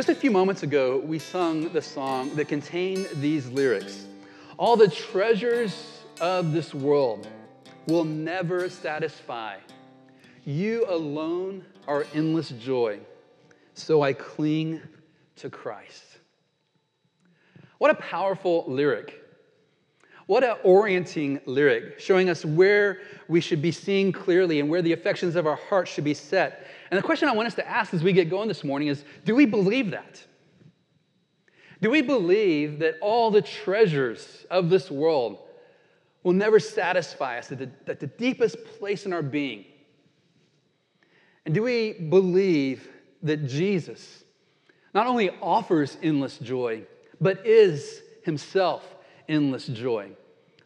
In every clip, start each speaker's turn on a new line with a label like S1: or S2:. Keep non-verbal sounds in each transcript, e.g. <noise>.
S1: Just a few moments ago, we sung the song that contained these lyrics All the treasures of this world will never satisfy. You alone are endless joy, so I cling to Christ. What a powerful lyric. What an orienting lyric, showing us where we should be seeing clearly and where the affections of our heart should be set. And the question I want us to ask as we get going this morning is do we believe that? Do we believe that all the treasures of this world will never satisfy us at the, the deepest place in our being? And do we believe that Jesus not only offers endless joy, but is himself endless joy?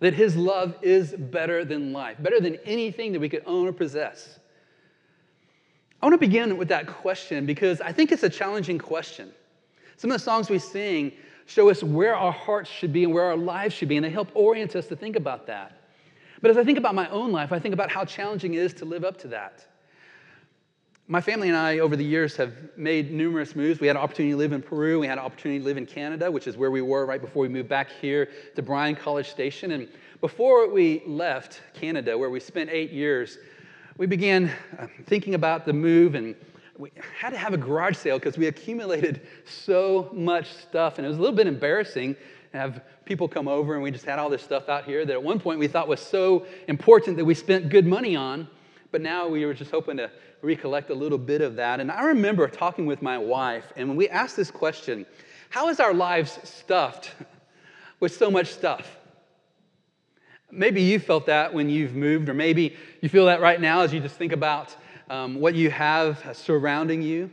S1: that his love is better than life, better than anything that we could own or possess. I want to begin with that question because I think it's a challenging question. Some of the songs we sing show us where our hearts should be and where our lives should be, and they help orient us to think about that. But as I think about my own life, I think about how challenging it is to live up to that. My family and I, over the years, have made numerous moves. We had an opportunity to live in Peru. We had an opportunity to live in Canada, which is where we were right before we moved back here to Bryan College Station. And before we left Canada, where we spent eight years, we began uh, thinking about the move and we had to have a garage sale because we accumulated so much stuff. And it was a little bit embarrassing to have people come over and we just had all this stuff out here that at one point we thought was so important that we spent good money on. But now we were just hoping to recollect a little bit of that. And I remember talking with my wife, and when we asked this question, how is our lives stuffed with so much stuff? Maybe you felt that when you've moved, or maybe you feel that right now as you just think about um, what you have surrounding you.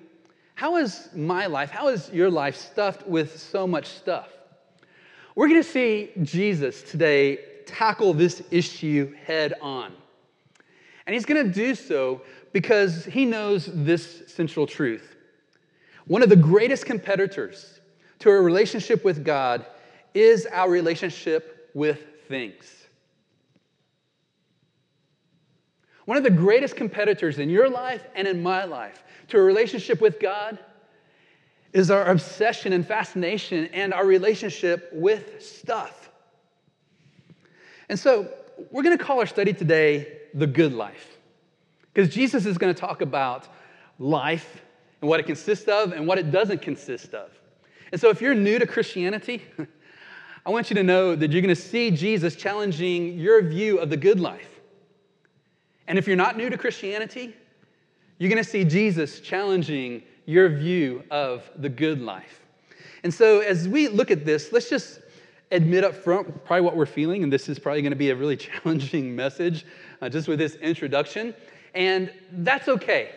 S1: How is my life, how is your life stuffed with so much stuff? We're going to see Jesus today tackle this issue head on. And he's going to do so because he knows this central truth. One of the greatest competitors to a relationship with God is our relationship with things. One of the greatest competitors in your life and in my life to a relationship with God is our obsession and fascination and our relationship with stuff. And so, we're going to call our study today the good life. Because Jesus is going to talk about life and what it consists of and what it doesn't consist of. And so, if you're new to Christianity, <laughs> I want you to know that you're going to see Jesus challenging your view of the good life. And if you're not new to Christianity, you're going to see Jesus challenging your view of the good life. And so, as we look at this, let's just admit up front probably what we're feeling, and this is probably going to be a really <laughs> challenging message uh, just with this introduction. And that's okay.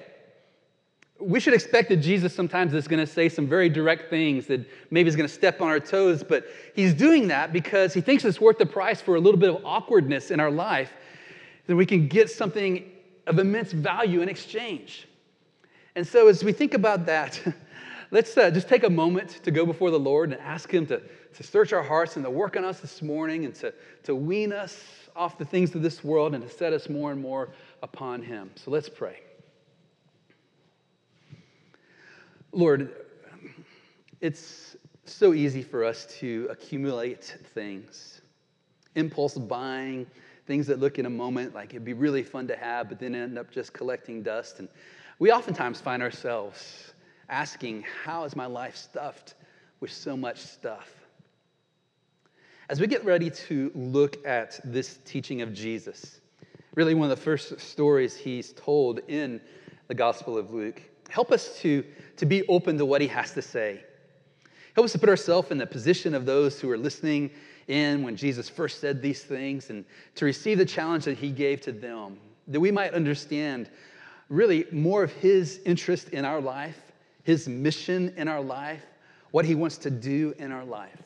S1: We should expect that Jesus sometimes is going to say some very direct things that maybe is going to step on our toes, but he's doing that because he thinks it's worth the price for a little bit of awkwardness in our life, that we can get something of immense value in exchange. And so, as we think about that, <laughs> let's uh, just take a moment to go before the Lord and ask Him to, to search our hearts and to work on us this morning and to, to wean us off the things of this world and to set us more and more upon him. So let's pray. Lord, it's so easy for us to accumulate things, impulse buying, things that look in a moment like it'd be really fun to have, but then end up just collecting dust. And we oftentimes find ourselves asking, How is my life stuffed with so much stuff? As we get ready to look at this teaching of Jesus, really one of the first stories he's told in the Gospel of Luke, help us to, to be open to what he has to say. Help us to put ourselves in the position of those who are listening in when Jesus first said these things and to receive the challenge that he gave to them, that we might understand really more of his interest in our life, his mission in our life, what he wants to do in our life.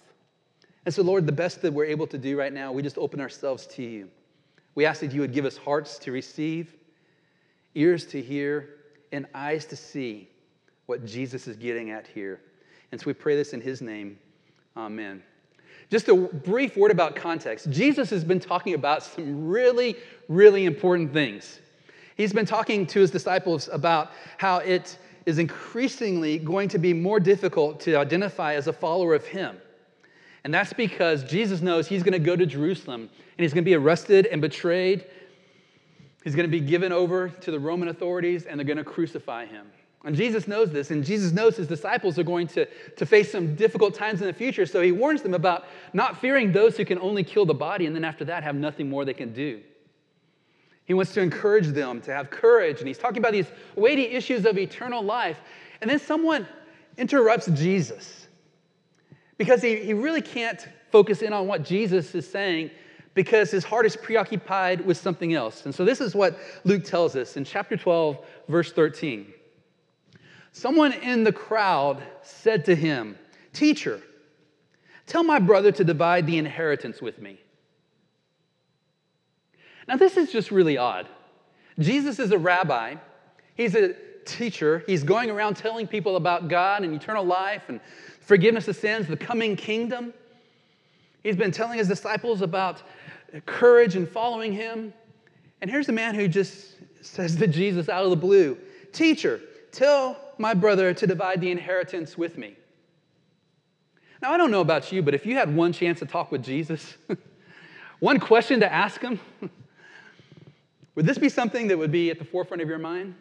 S1: And so, Lord, the best that we're able to do right now, we just open ourselves to you. We ask that you would give us hearts to receive, ears to hear, and eyes to see what Jesus is getting at here. And so we pray this in his name. Amen. Just a brief word about context. Jesus has been talking about some really, really important things. He's been talking to his disciples about how it is increasingly going to be more difficult to identify as a follower of him. And that's because Jesus knows he's going to go to Jerusalem and he's going to be arrested and betrayed. He's going to be given over to the Roman authorities and they're going to crucify him. And Jesus knows this, and Jesus knows his disciples are going to, to face some difficult times in the future. So he warns them about not fearing those who can only kill the body and then after that have nothing more they can do. He wants to encourage them to have courage, and he's talking about these weighty issues of eternal life. And then someone interrupts Jesus because he, he really can't focus in on what Jesus is saying because his heart is preoccupied with something else. And so this is what Luke tells us in chapter 12, verse 13. Someone in the crowd said to him, Teacher, tell my brother to divide the inheritance with me. Now, this is just really odd. Jesus is a rabbi, he's a teacher, he's going around telling people about God and eternal life and forgiveness of sins, the coming kingdom. He's been telling his disciples about courage and following him. And here's a man who just says to Jesus out of the blue Teacher, tell my brother to divide the inheritance with me. Now, I don't know about you, but if you had one chance to talk with Jesus, <laughs> one question to ask him, <laughs> would this be something that would be at the forefront of your mind?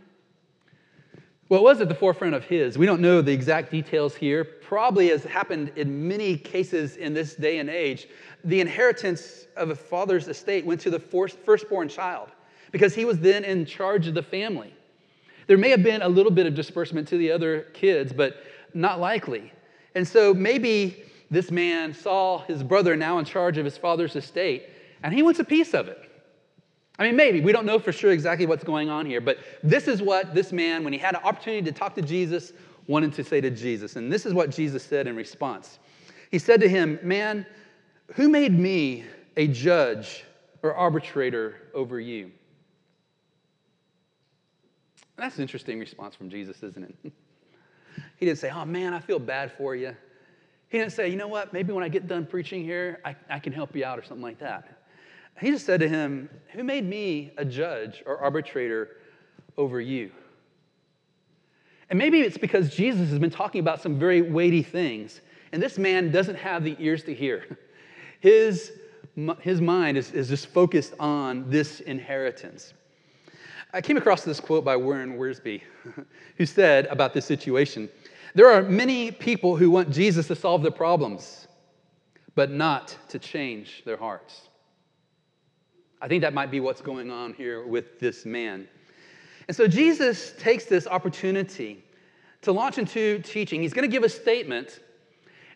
S1: Well, it was at the forefront of his. We don't know the exact details here. Probably, as happened in many cases in this day and age, the inheritance of a father's estate went to the firstborn child because he was then in charge of the family. There may have been a little bit of disbursement to the other kids, but not likely. And so maybe this man saw his brother now in charge of his father's estate, and he wants a piece of it. I mean, maybe. We don't know for sure exactly what's going on here, but this is what this man, when he had an opportunity to talk to Jesus, wanted to say to Jesus. And this is what Jesus said in response. He said to him, Man, who made me a judge or arbitrator over you? That's an interesting response from Jesus, isn't it? <laughs> He didn't say, Oh man, I feel bad for you. He didn't say, You know what, maybe when I get done preaching here, I, I can help you out or something like that. He just said to him, Who made me a judge or arbitrator over you? And maybe it's because Jesus has been talking about some very weighty things, and this man doesn't have the ears to hear. <laughs> His, his mind is, is just focused on this inheritance. I came across this quote by Warren Wiersbe, who said about this situation There are many people who want Jesus to solve their problems, but not to change their hearts. I think that might be what's going on here with this man. And so Jesus takes this opportunity to launch into teaching. He's going to give a statement,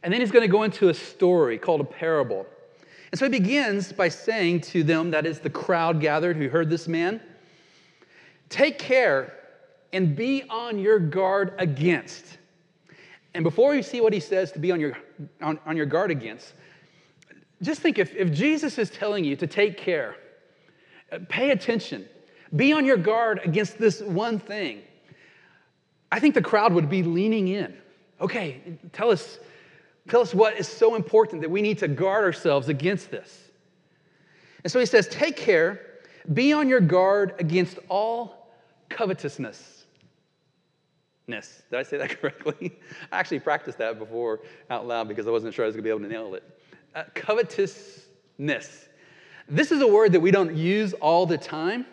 S1: and then he's going to go into a story called a parable. And so he begins by saying to them, that is the crowd gathered who heard this man, Take care and be on your guard against. And before you see what he says to be on your, on, on your guard against, just think if, if Jesus is telling you to take care, uh, pay attention, be on your guard against this one thing, I think the crowd would be leaning in. Okay, tell us, tell us what is so important that we need to guard ourselves against this. And so he says, Take care, be on your guard against all covetousness. Did I say that <laughs> correctly? I actually practiced that before out loud because I wasn't sure I was going to be able to nail it. Uh, covetousness. This is a word that we don't use all the time,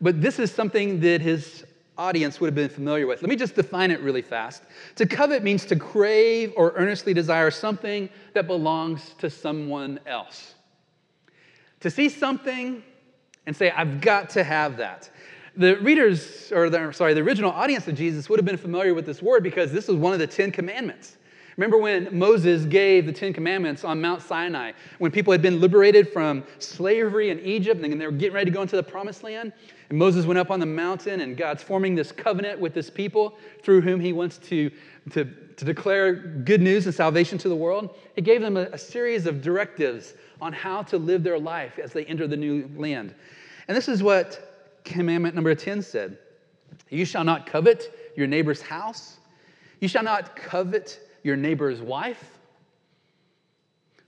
S1: but this is something that his audience would have been familiar with. Let me just define it really fast. To covet means to crave or earnestly desire something that belongs to someone else. To see something and say, I've got to have that. The readers, or the, sorry, the original audience of Jesus would have been familiar with this word because this was one of the Ten Commandments. Remember when Moses gave the Ten Commandments on Mount Sinai, when people had been liberated from slavery in Egypt and they were getting ready to go into the promised land? And Moses went up on the mountain and God's forming this covenant with this people through whom he wants to, to, to declare good news and salvation to the world. He gave them a, a series of directives on how to live their life as they enter the new land. And this is what commandment number 10 said You shall not covet your neighbor's house, you shall not covet your neighbor's wife,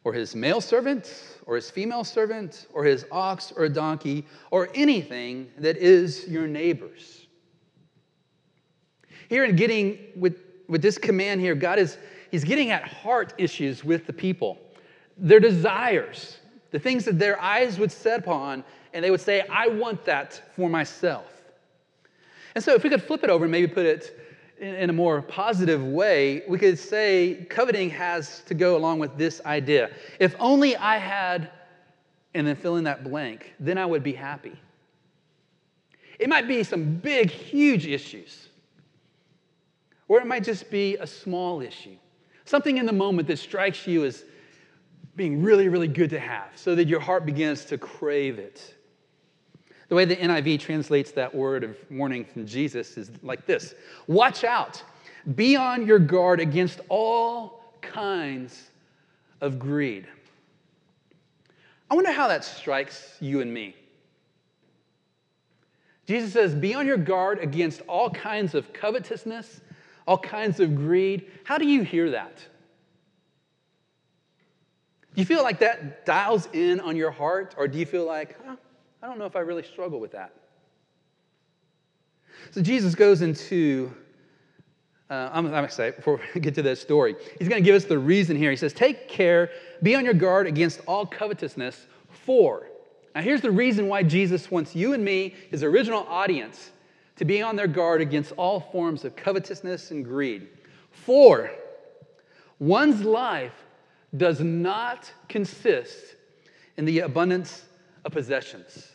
S1: or his male servant, or his female servant, or his ox or donkey, or anything that is your neighbor's. Here in getting with, with this command here, God is He's getting at heart issues with the people, their desires, the things that their eyes would set upon, and they would say, I want that for myself. And so, if we could flip it over and maybe put it in, a more positive way, we could say coveting has to go along with this idea. If only I had, and then fill in that blank, then I would be happy. It might be some big, huge issues, or it might just be a small issue. Something in the moment that strikes you as being really, really good to have, so that your heart begins to crave it. The way the NIV translates that word of warning from Jesus is like this Watch out, be on your guard against all kinds of greed. I wonder how that strikes you and me. Jesus says, Be on your guard against all kinds of covetousness, all kinds of greed. How do you hear that? Do you feel like that dials in on your heart, or do you feel like, huh, I don't know if I really struggle with that? So Jesus goes into, uh, I'm, I'm excited before <laughs> we get to that story. He's going to give us the reason here. He says, Take care, be on your guard against all covetousness, for. Now, here's the reason why Jesus wants you and me, his original audience, to be on their guard against all forms of covetousness and greed. For one's life does not consist in the abundance of possessions.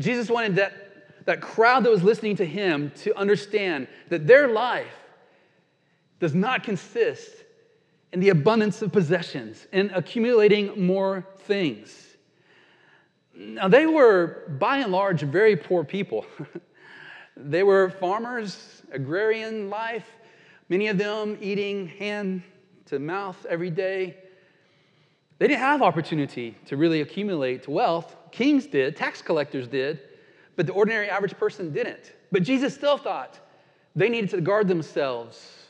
S1: Jesus wanted that, that crowd that was listening to him to understand that their life does not consist in the abundance of possessions and accumulating more things. Now, they were by and large very poor people. <laughs> they were farmers, agrarian life, many of them eating hand to mouth every day. They didn't have opportunity to really accumulate wealth. Kings did, tax collectors did, but the ordinary average person didn't. But Jesus still thought they needed to guard themselves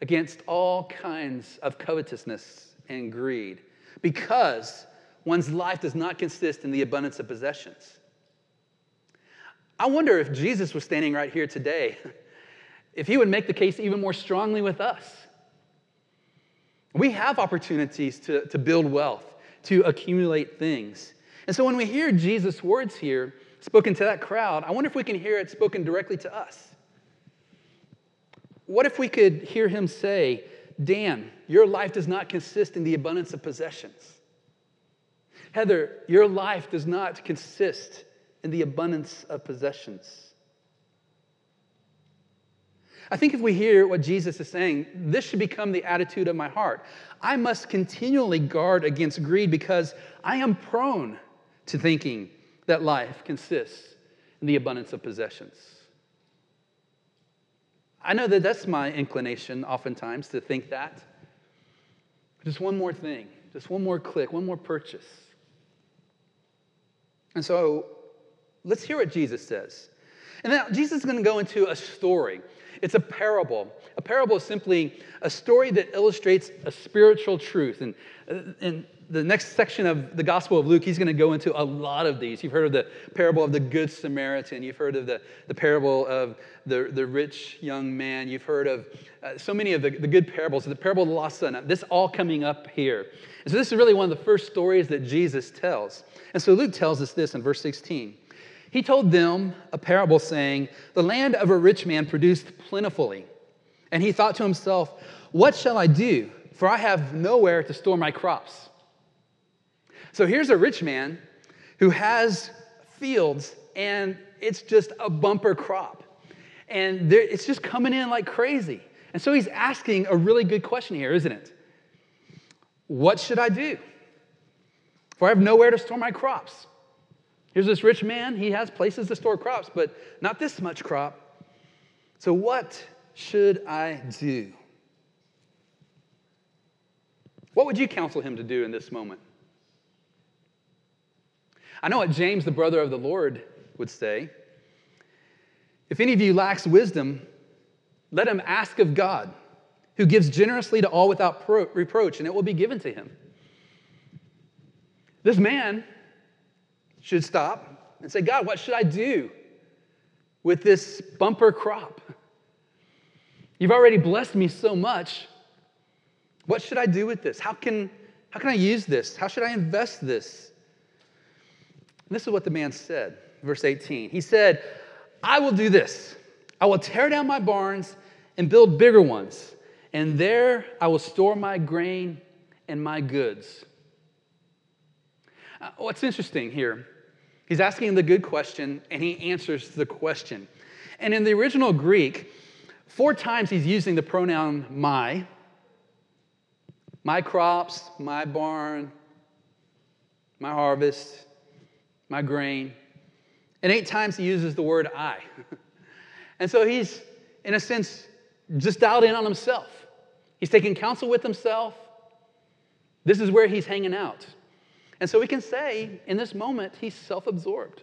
S1: against all kinds of covetousness and greed because one's life does not consist in the abundance of possessions. I wonder if Jesus was standing right here today <laughs> if he would make the case even more strongly with us. We have opportunities to, to build wealth, to accumulate things. And so when we hear Jesus' words here spoken to that crowd, I wonder if we can hear it spoken directly to us. What if we could hear him say, Dan, your life does not consist in the abundance of possessions. Heather, your life does not consist in the abundance of possessions. I think if we hear what Jesus is saying, this should become the attitude of my heart. I must continually guard against greed because I am prone to thinking that life consists in the abundance of possessions. I know that that's my inclination oftentimes to think that. Just one more thing, just one more click, one more purchase. And so let's hear what Jesus says. And now Jesus is going to go into a story. It's a parable. A parable is simply a story that illustrates a spiritual truth. And in the next section of the Gospel of Luke, he's going to go into a lot of these. You've heard of the parable of the Good Samaritan. You've heard of the, the parable of the, the rich young man. You've heard of uh, so many of the, the good parables, the parable of the lost son. This all coming up here. And so this is really one of the first stories that Jesus tells. And so Luke tells us this in verse 16. He told them a parable saying, The land of a rich man produced plentifully. And he thought to himself, What shall I do? For I have nowhere to store my crops. So here's a rich man who has fields, and it's just a bumper crop. And it's just coming in like crazy. And so he's asking a really good question here, isn't it? What should I do? For I have nowhere to store my crops. Here's this rich man, he has places to store crops, but not this much crop. So, what should I do? What would you counsel him to do in this moment? I know what James, the brother of the Lord, would say. If any of you lacks wisdom, let him ask of God, who gives generously to all without reproach, and it will be given to him. This man should stop and say, God, what should I do with this bumper crop? You've already blessed me so much. What should I do with this? How can, how can I use this? How should I invest this? And this is what the man said, verse 18. He said, I will do this. I will tear down my barns and build bigger ones, and there I will store my grain and my goods. Uh, what's interesting here, he's asking the good question, and he answers the question. And in the original Greek, four times he's using the pronoun my. My crops, my barn, my harvest, my grain. And eight times he uses the word I. <laughs> and so he's, in a sense, just dialed in on himself. He's taking counsel with himself. This is where he's hanging out. And so we can say in this moment, he's self absorbed.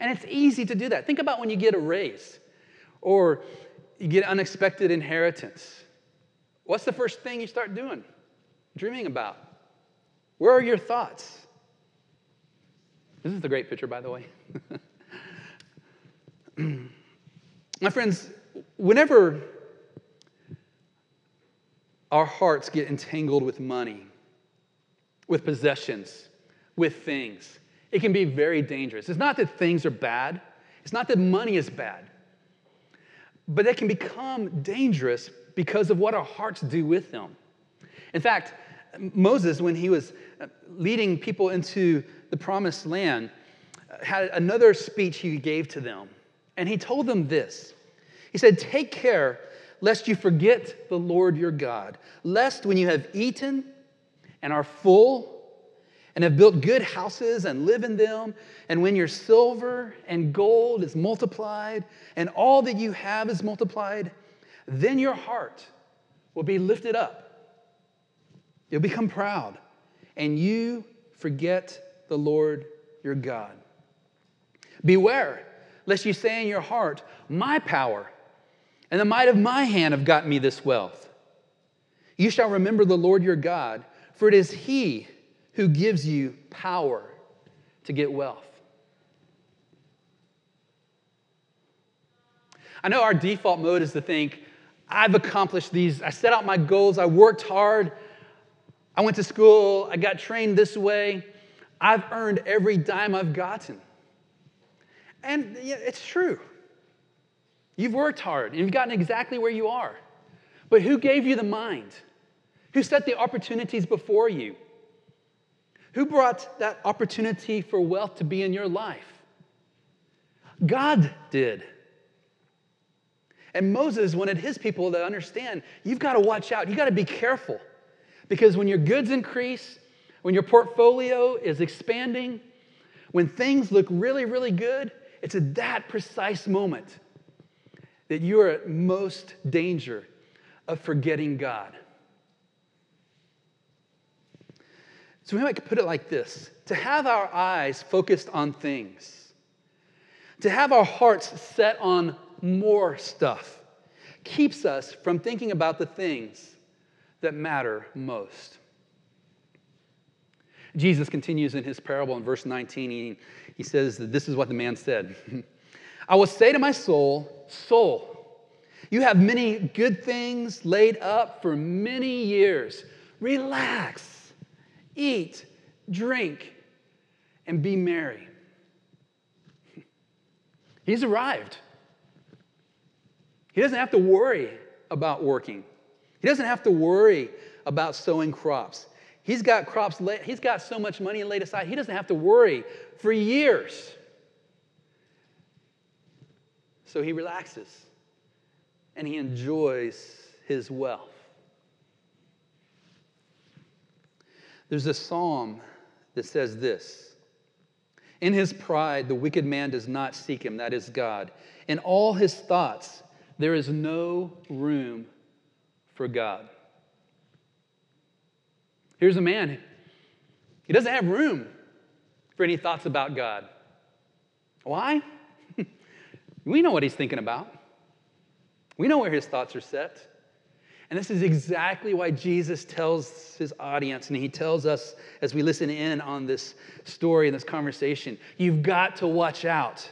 S1: And it's easy to do that. Think about when you get a raise or you get unexpected inheritance. What's the first thing you start doing? Dreaming about. Where are your thoughts? This is the great picture, by the way. <laughs> My friends, whenever our hearts get entangled with money, with possessions, with things, it can be very dangerous. It's not that things are bad, it's not that money is bad, but they can become dangerous because of what our hearts do with them. In fact, Moses, when he was uh, leading people into the promised land, uh, had another speech he gave to them. And he told them this He said, Take care lest you forget the Lord your God, lest when you have eaten and are full, and have built good houses and live in them, and when your silver and gold is multiplied, and all that you have is multiplied, then your heart will be lifted up. You'll become proud, and you forget the Lord your God. Beware, lest you say in your heart, My power and the might of my hand have got me this wealth. You shall remember the Lord your God, for it is He who gives you power to get wealth. I know our default mode is to think, I've accomplished these, I set out my goals, I worked hard, I went to school, I got trained this way, I've earned every dime I've gotten. And yeah, it's true. You've worked hard and you've gotten exactly where you are. But who gave you the mind? Who set the opportunities before you? Who brought that opportunity for wealth to be in your life? God did. And Moses wanted his people to understand you've got to watch out, you've got to be careful. Because when your goods increase, when your portfolio is expanding, when things look really, really good, it's at that precise moment that you are at most danger of forgetting God. So we might put it like this to have our eyes focused on things, to have our hearts set on more stuff, keeps us from thinking about the things that matter most. Jesus continues in his parable in verse 19. He, says that this is what the man said <laughs> I will say to my soul, Soul, you have many good things laid up for many years. Relax, eat, drink, and be merry. <laughs> He's arrived. He doesn't have to worry about working. He doesn't have to worry about sowing crops. He's got crops, he's got so much money laid aside, he doesn't have to worry for years. So he relaxes and he enjoys his wealth. There's a psalm that says this In his pride, the wicked man does not seek him, that is God. In all his thoughts, there is no room for God. Here's a man, he doesn't have room for any thoughts about God. Why? <laughs> we know what he's thinking about. We know where his thoughts are set. And this is exactly why Jesus tells his audience, and he tells us as we listen in on this story and this conversation you've got to watch out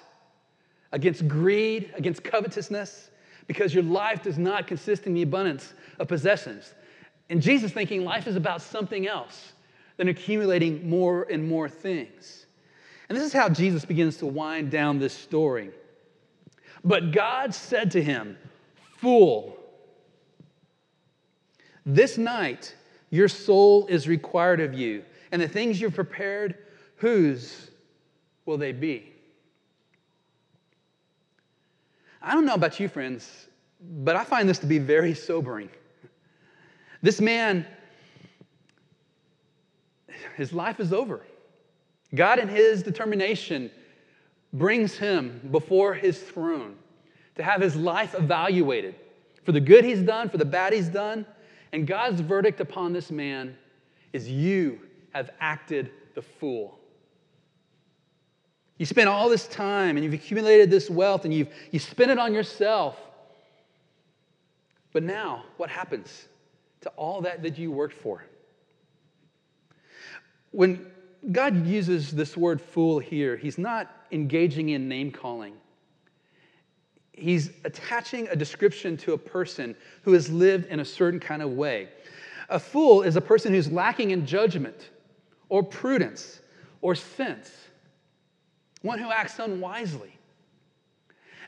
S1: against greed, against covetousness, because your life does not consist in the abundance of possessions. And Jesus thinking life is about something else than accumulating more and more things. And this is how Jesus begins to wind down this story. But God said to him, Fool, this night your soul is required of you, and the things you've prepared, whose will they be? I don't know about you, friends, but I find this to be very sobering. This man, his life is over. God, in his determination, brings him before his throne to have his life evaluated for the good he's done, for the bad he's done. And God's verdict upon this man is you have acted the fool. You spent all this time and you've accumulated this wealth and you've you spent it on yourself. But now, what happens to all that that you worked for? When God uses this word fool here, he's not engaging in name calling. He's attaching a description to a person who has lived in a certain kind of way. A fool is a person who's lacking in judgment or prudence or sense, one who acts unwisely.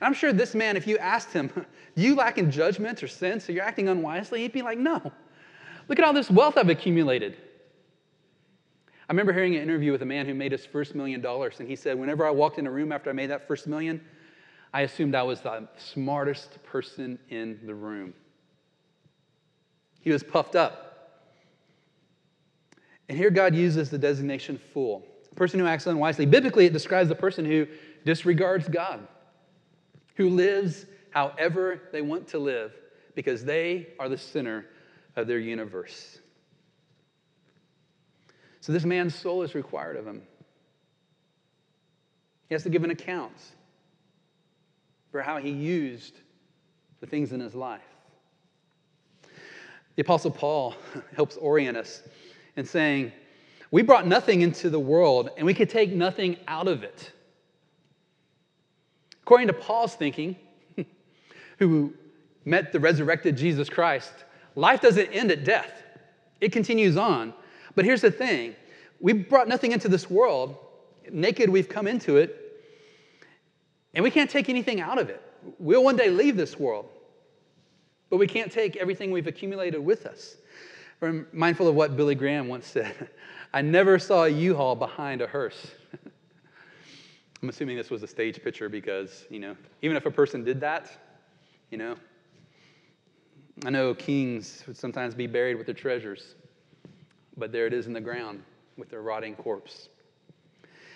S1: I'm sure this man, if you asked him, <laughs> you lack in judgment or sense or you're acting unwisely? He'd be like, No. Look at all this wealth I've accumulated. I remember hearing an interview with a man who made his first million dollars, and he said, Whenever I walked in a room after I made that first million, I assumed I was the smartest person in the room. He was puffed up. And here God uses the designation fool, a person who acts unwisely. Biblically, it describes the person who disregards God, who lives however they want to live because they are the center of their universe. So this man's soul is required of him. He has to give an account for how he used the things in his life. The Apostle Paul <laughs> helps orient us in saying, We brought nothing into the world, and we could take nothing out of it. According to Paul's thinking, <laughs> who met the resurrected Jesus Christ, life doesn't end at death, it continues on. But here's the thing we brought nothing into this world. Naked, we've come into it. And we can't take anything out of it. We'll one day leave this world, but we can't take everything we've accumulated with us. I'm mindful of what Billy Graham once said <laughs> I never saw a U Haul behind a hearse. I'm assuming this was a stage picture because, you know, even if a person did that, you know, I know kings would sometimes be buried with their treasures, but there it is in the ground with their rotting corpse.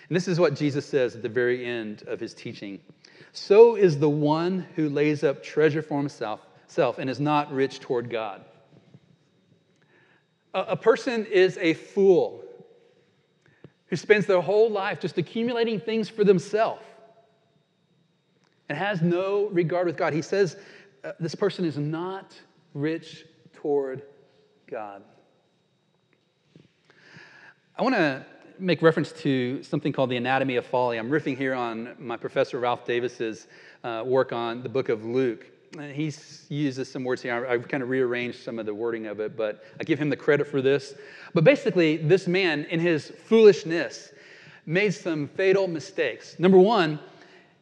S1: And this is what Jesus says at the very end of his teaching. So is the one who lays up treasure for himself self and is not rich toward God. A, a person is a fool who spends their whole life just accumulating things for themselves and has no regard with God. He says uh, this person is not rich toward God. I want to make reference to something called the anatomy of folly. I'm riffing here on my professor Ralph Davis's uh, work on the book of Luke. He uses some words here. I've kind of rearranged some of the wording of it, but I give him the credit for this. But basically, this man, in his foolishness, made some fatal mistakes. Number one,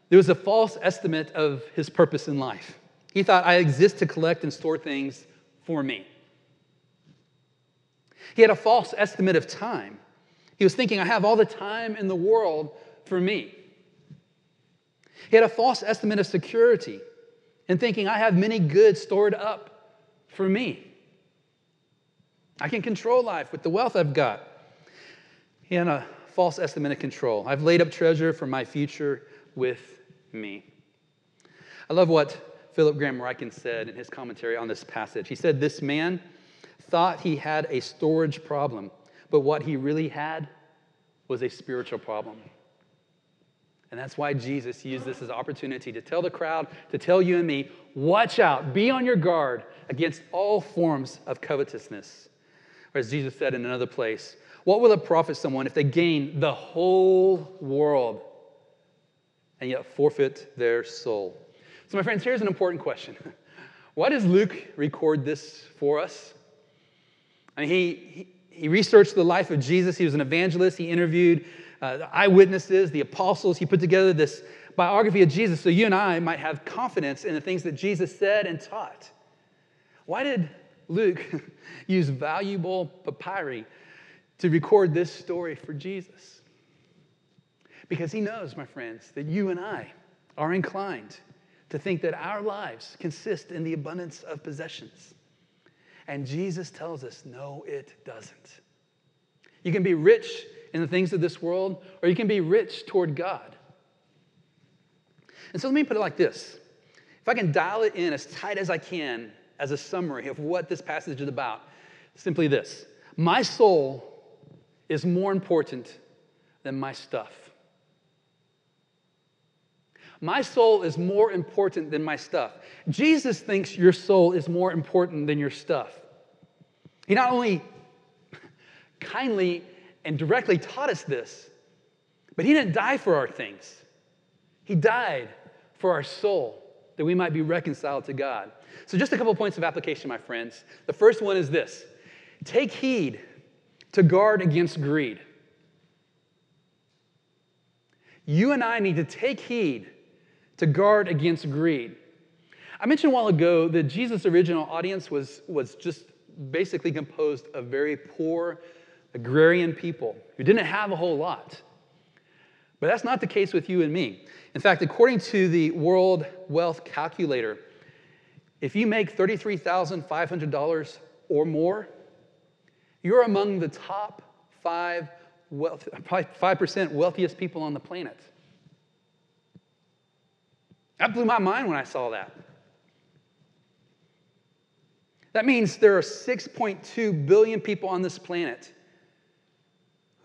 S1: there was a false estimate of his purpose in life. He thought, I exist to collect and store things for me. He had a false estimate of time. He was thinking, I have all the time in the world for me. He had a false estimate of security and thinking, I have many goods stored up for me. I can control life with the wealth I've got. Had a false estimate of control. I've laid up treasure for my future with me. I love what Philip Graham Ryken said in his commentary on this passage. He said, This man thought he had a storage problem but what he really had was a spiritual problem. And that's why Jesus used this as an opportunity to tell the crowd, to tell you and me, watch out, be on your guard against all forms of covetousness. Or as Jesus said in another place, what will it profit someone if they gain the whole world and yet forfeit their soul. So, my friends, here's an important question <laughs> Why does Luke record this for us? I mean, he, he, he researched the life of Jesus, he was an evangelist, he interviewed uh, the eyewitnesses, the apostles, he put together this biography of Jesus so you and I might have confidence in the things that Jesus said and taught. Why did Luke <laughs> use valuable papyri to record this story for Jesus? Because he knows, my friends, that you and I are inclined to think that our lives consist in the abundance of possessions. And Jesus tells us, no, it doesn't. You can be rich in the things of this world, or you can be rich toward God. And so let me put it like this if I can dial it in as tight as I can as a summary of what this passage is about, simply this My soul is more important than my stuff. My soul is more important than my stuff. Jesus thinks your soul is more important than your stuff. He not only <laughs> kindly and directly taught us this, but He didn't die for our things. He died for our soul that we might be reconciled to God. So, just a couple points of application, my friends. The first one is this take heed to guard against greed. You and I need to take heed to guard against greed. I mentioned a while ago that Jesus' original audience was, was just basically composed of very poor agrarian people who didn't have a whole lot. But that's not the case with you and me. In fact, according to the World Wealth Calculator, if you make $33,500 or more, you're among the top five wealth, 5% wealthiest people on the planet. That blew my mind when I saw that. That means there are 6.2 billion people on this planet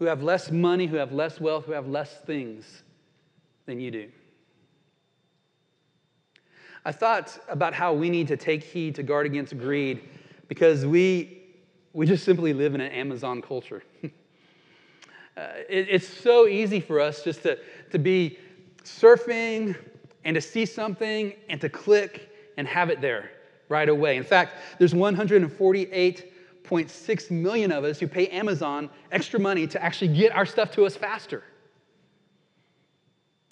S1: who have less money, who have less wealth, who have less things than you do. I thought about how we need to take heed to guard against greed because we, we just simply live in an Amazon culture. <laughs> uh, it, it's so easy for us just to, to be surfing and to see something and to click and have it there right away. In fact, there's 148 1.6 million of us who pay Amazon extra money to actually get our stuff to us faster.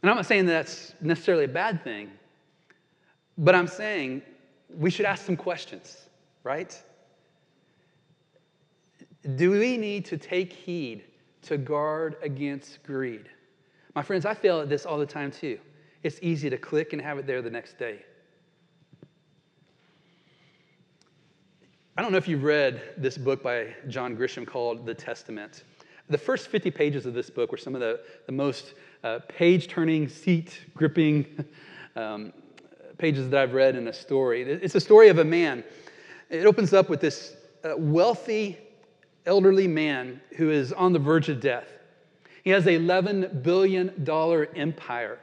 S1: And I'm not saying that's necessarily a bad thing, but I'm saying we should ask some questions, right? Do we need to take heed to guard against greed? My friends, I fail at this all the time too. It's easy to click and have it there the next day. I don't know if you've read this book by John Grisham called The Testament. The first 50 pages of this book were some of the, the most uh, page turning, seat gripping <laughs> um, pages that I've read in a story. It's a story of a man. It opens up with this uh, wealthy, elderly man who is on the verge of death. He has a $11 billion empire,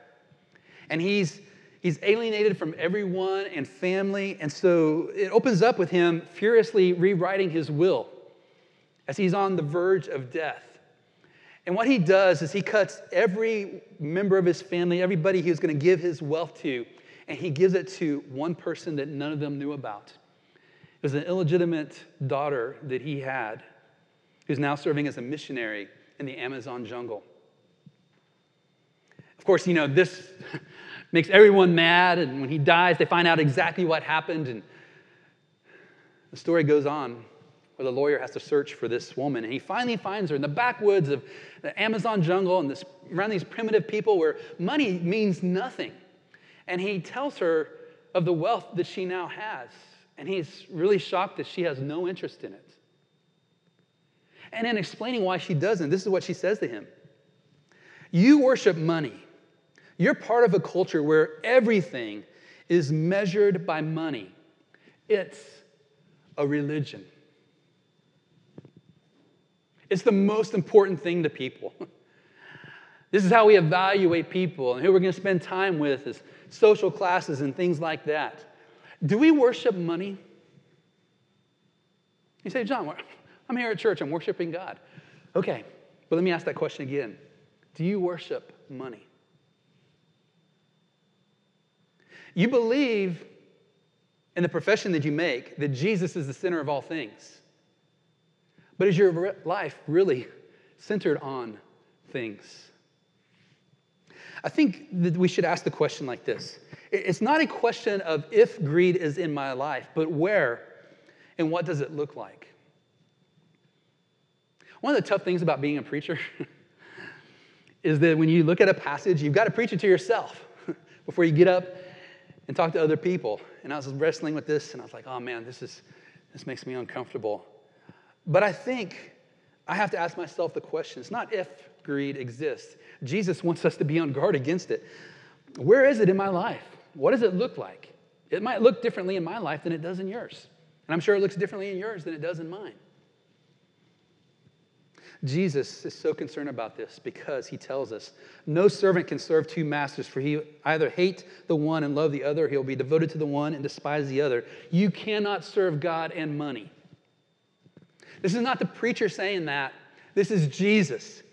S1: and he's He's alienated from everyone and family. And so it opens up with him furiously rewriting his will as he's on the verge of death. And what he does is he cuts every member of his family, everybody he was going to give his wealth to, and he gives it to one person that none of them knew about. It was an illegitimate daughter that he had who's now serving as a missionary in the Amazon jungle. Of course, you know, this <laughs> makes everyone mad. And when he dies, they find out exactly what happened. And the story goes on where the lawyer has to search for this woman. And he finally finds her in the backwoods of the Amazon jungle and this, around these primitive people where money means nothing. And he tells her of the wealth that she now has. And he's really shocked that she has no interest in it. And in explaining why she doesn't, this is what she says to him You worship money you're part of a culture where everything is measured by money. It's a religion. It's the most important thing to people. <laughs> This is how we evaluate people and who we're going to spend time with as social classes and things like that. Do we worship money? You say, John, <laughs> I'm here at church, I'm worshiping God. Okay, but let me ask that question again. Do you worship money? You believe in the profession that you make that Jesus is the center of all things. But is your life really centered on things? I think that we should ask the question like this It's not a question of if greed is in my life, but where and what does it look like? One of the tough things about being a preacher <laughs> is that when you look at a passage, you've got to preach it to yourself <laughs> before you get up and talk to other people. And I was wrestling with this and I was like, oh man, this is this makes me uncomfortable. But I think I have to ask myself the question. It's not if greed exists. Jesus wants us to be on guard against it. Where is it in my life? What does it look like? It might look differently in my life than it does in yours. And I'm sure it looks differently in yours than it does in mine. Jesus is so concerned about this because he tells us no servant can serve two masters, for he either hate the one and love the other, he'll be devoted to the one and despise the other. You cannot serve God and money. This is not the preacher saying that. This is Jesus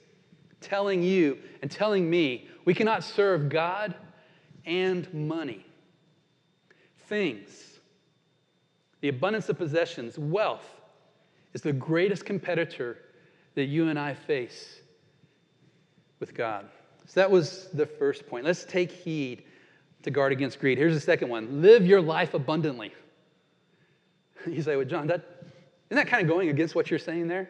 S1: telling you and telling me we cannot serve God and money. Things, the abundance of possessions, wealth is the greatest competitor that you and I face with God. So that was the first point. Let's take heed to guard against greed. Here's the second one live your life abundantly. <laughs> You say, well, John, that, isn't that kind of going against what you're saying there?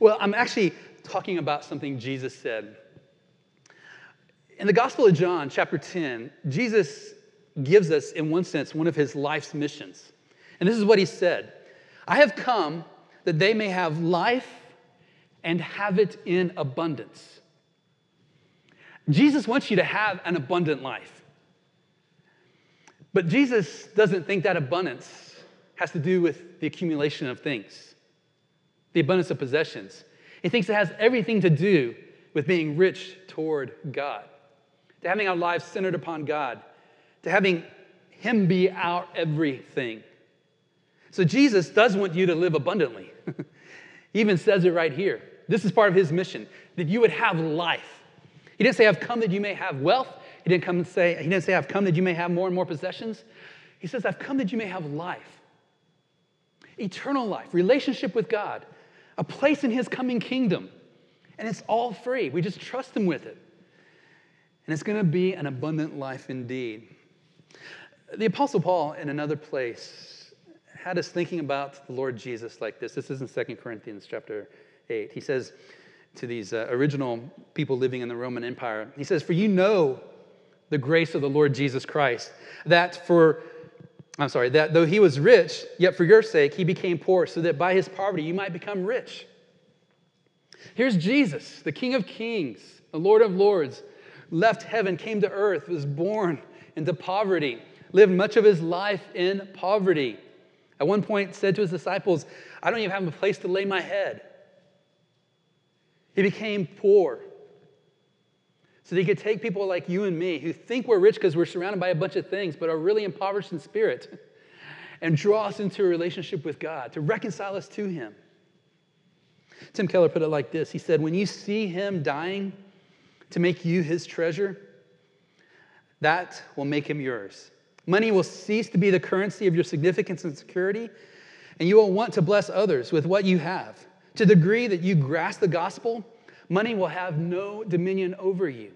S1: Well, I'm actually talking about something Jesus said. In the Gospel of John, chapter 10, Jesus gives us, in one sense, one of his life's missions. And this is what he said I have come that they may have life and have it in abundance. Jesus wants you to have an abundant life. But Jesus doesn't think that abundance has to do with the accumulation of things, the abundance of possessions. He thinks it has everything to do with being rich toward God, to having our lives centered upon God, to having Him be our everything. So Jesus does want you to live abundantly. <laughs> he even says it right here. This is part of his mission, that you would have life. He didn't say, I've come that you may have wealth. He didn't come and say, he didn't say, I've come that you may have more and more possessions. He says, I've come that you may have life. Eternal life, relationship with God, a place in his coming kingdom. And it's all free. We just trust him with it. And it's going to be an abundant life indeed. The Apostle Paul, in another place, had us thinking about the Lord Jesus like this. This is in 2 Corinthians chapter 8. He says to these uh, original people living in the Roman Empire, he says, For you know the grace of the Lord Jesus Christ, that for I'm sorry, that though he was rich, yet for your sake he became poor, so that by his poverty you might become rich. Here's Jesus, the King of Kings, the Lord of Lords, left heaven, came to earth, was born into poverty, lived much of his life in poverty. At one point said to his disciples, I don't even have a place to lay my head. He became poor so that he could take people like you and me who think we're rich because we're surrounded by a bunch of things, but are really impoverished in spirit, <laughs> and draw us into a relationship with God, to reconcile us to him. Tim Keller put it like this He said, When you see him dying to make you his treasure, that will make him yours. Money will cease to be the currency of your significance and security, and you will want to bless others with what you have. To the degree that you grasp the gospel, money will have no dominion over you.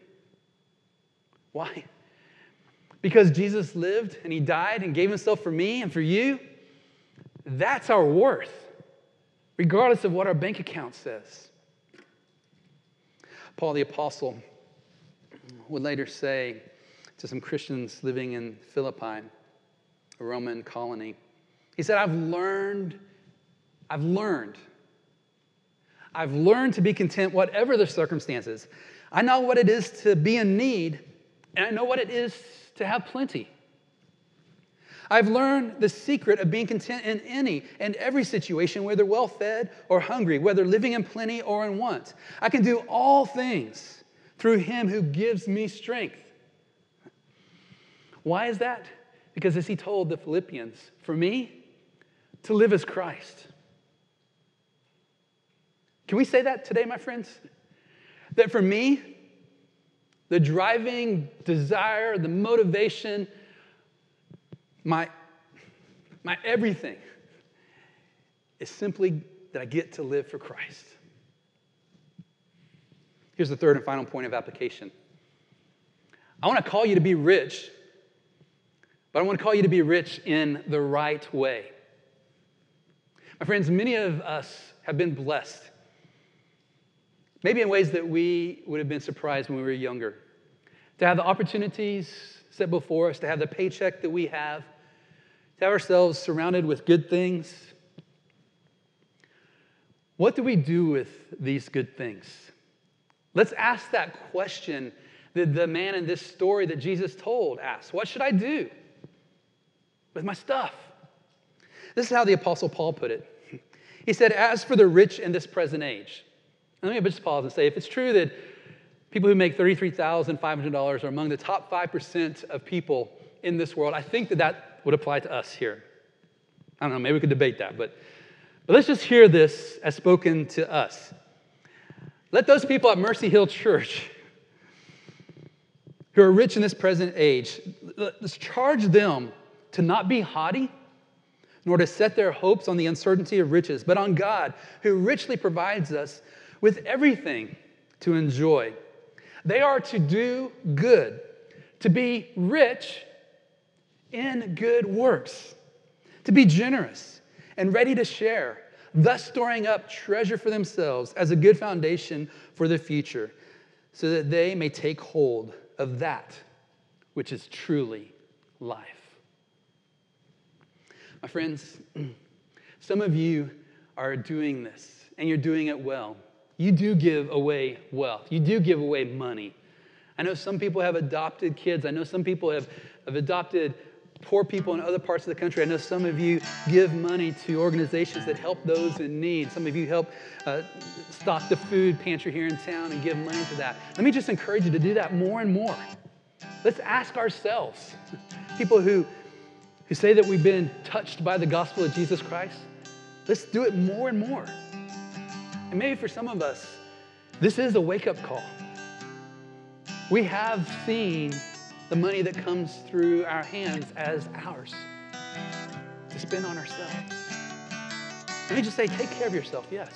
S1: Why? Because Jesus lived and he died and gave himself for me and for you. That's our worth, regardless of what our bank account says. Paul the Apostle would later say to some Christians living in Philippi, a Roman colony, he said, I've learned, I've learned I've learned to be content, whatever the circumstances. I know what it is to be in need, and I know what it is to have plenty. I've learned the secret of being content in any and every situation, whether well fed or hungry, whether living in plenty or in want. I can do all things through him who gives me strength. Why is that? Because as he told the Philippians, for me, to live as Christ. Can we say that today, my friends? That for me, the driving desire, the motivation my, my everything is simply that I get to live for Christ. Here's the third and final point of application I want to call you to be rich, but I want to call you to be rich in the right way. My friends, many of us have been blessed, maybe in ways that we would have been surprised when we were younger, to have the opportunities set before us, to have the paycheck that we have, to have ourselves surrounded with good things. What do we do with these good things? Let's ask that question that the man in this story that Jesus told asked What should I do with my stuff? This is how the Apostle Paul put it. He said, As for the rich in this present age, let me just pause and say if it's true that people who make $33,500 are among the top 5% of people in this world, I think that that would apply to us here. I don't know, maybe we could debate that, but, but let's just hear this as spoken to us. Let those people at Mercy Hill Church who are rich in this present age, let's charge them to not be haughty, nor to set their hopes on the uncertainty of riches, but on God, who richly provides us with everything to enjoy. They are to do good, to be rich in good works, to be generous and ready to share, thus storing up treasure for themselves as a good foundation for the future, so that they may take hold of that which is truly life. My friends, <clears throat> some of you are doing this and you're doing it well. You do give away wealth, you do give away money. I know some people have adopted kids, I know some people have, have adopted poor people in other parts of the country. I know some of you give money to organizations that help those in need. Some of you help uh, stock the food pantry here in town and give money to that. Let me just encourage you to do that more and more. Let's ask ourselves, <laughs> people who, who say that we've been touched by the gospel of Jesus Christ, let's do it more and more. And maybe for some of us, this is a wake up call. We have seen the money that comes through our hands as ours to spend on ourselves. Let me just say, take care of yourself, yes.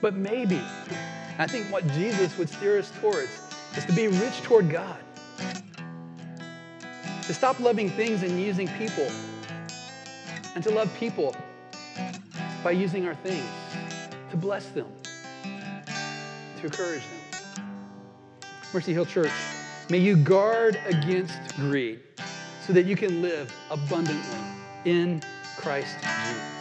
S1: But maybe, I think what Jesus would steer us towards is to be rich toward God, to stop loving things and using people, and to love people by using our things, to bless them, to encourage them. Mercy Hill Church. May you guard against greed so that you can live abundantly in Christ Jesus.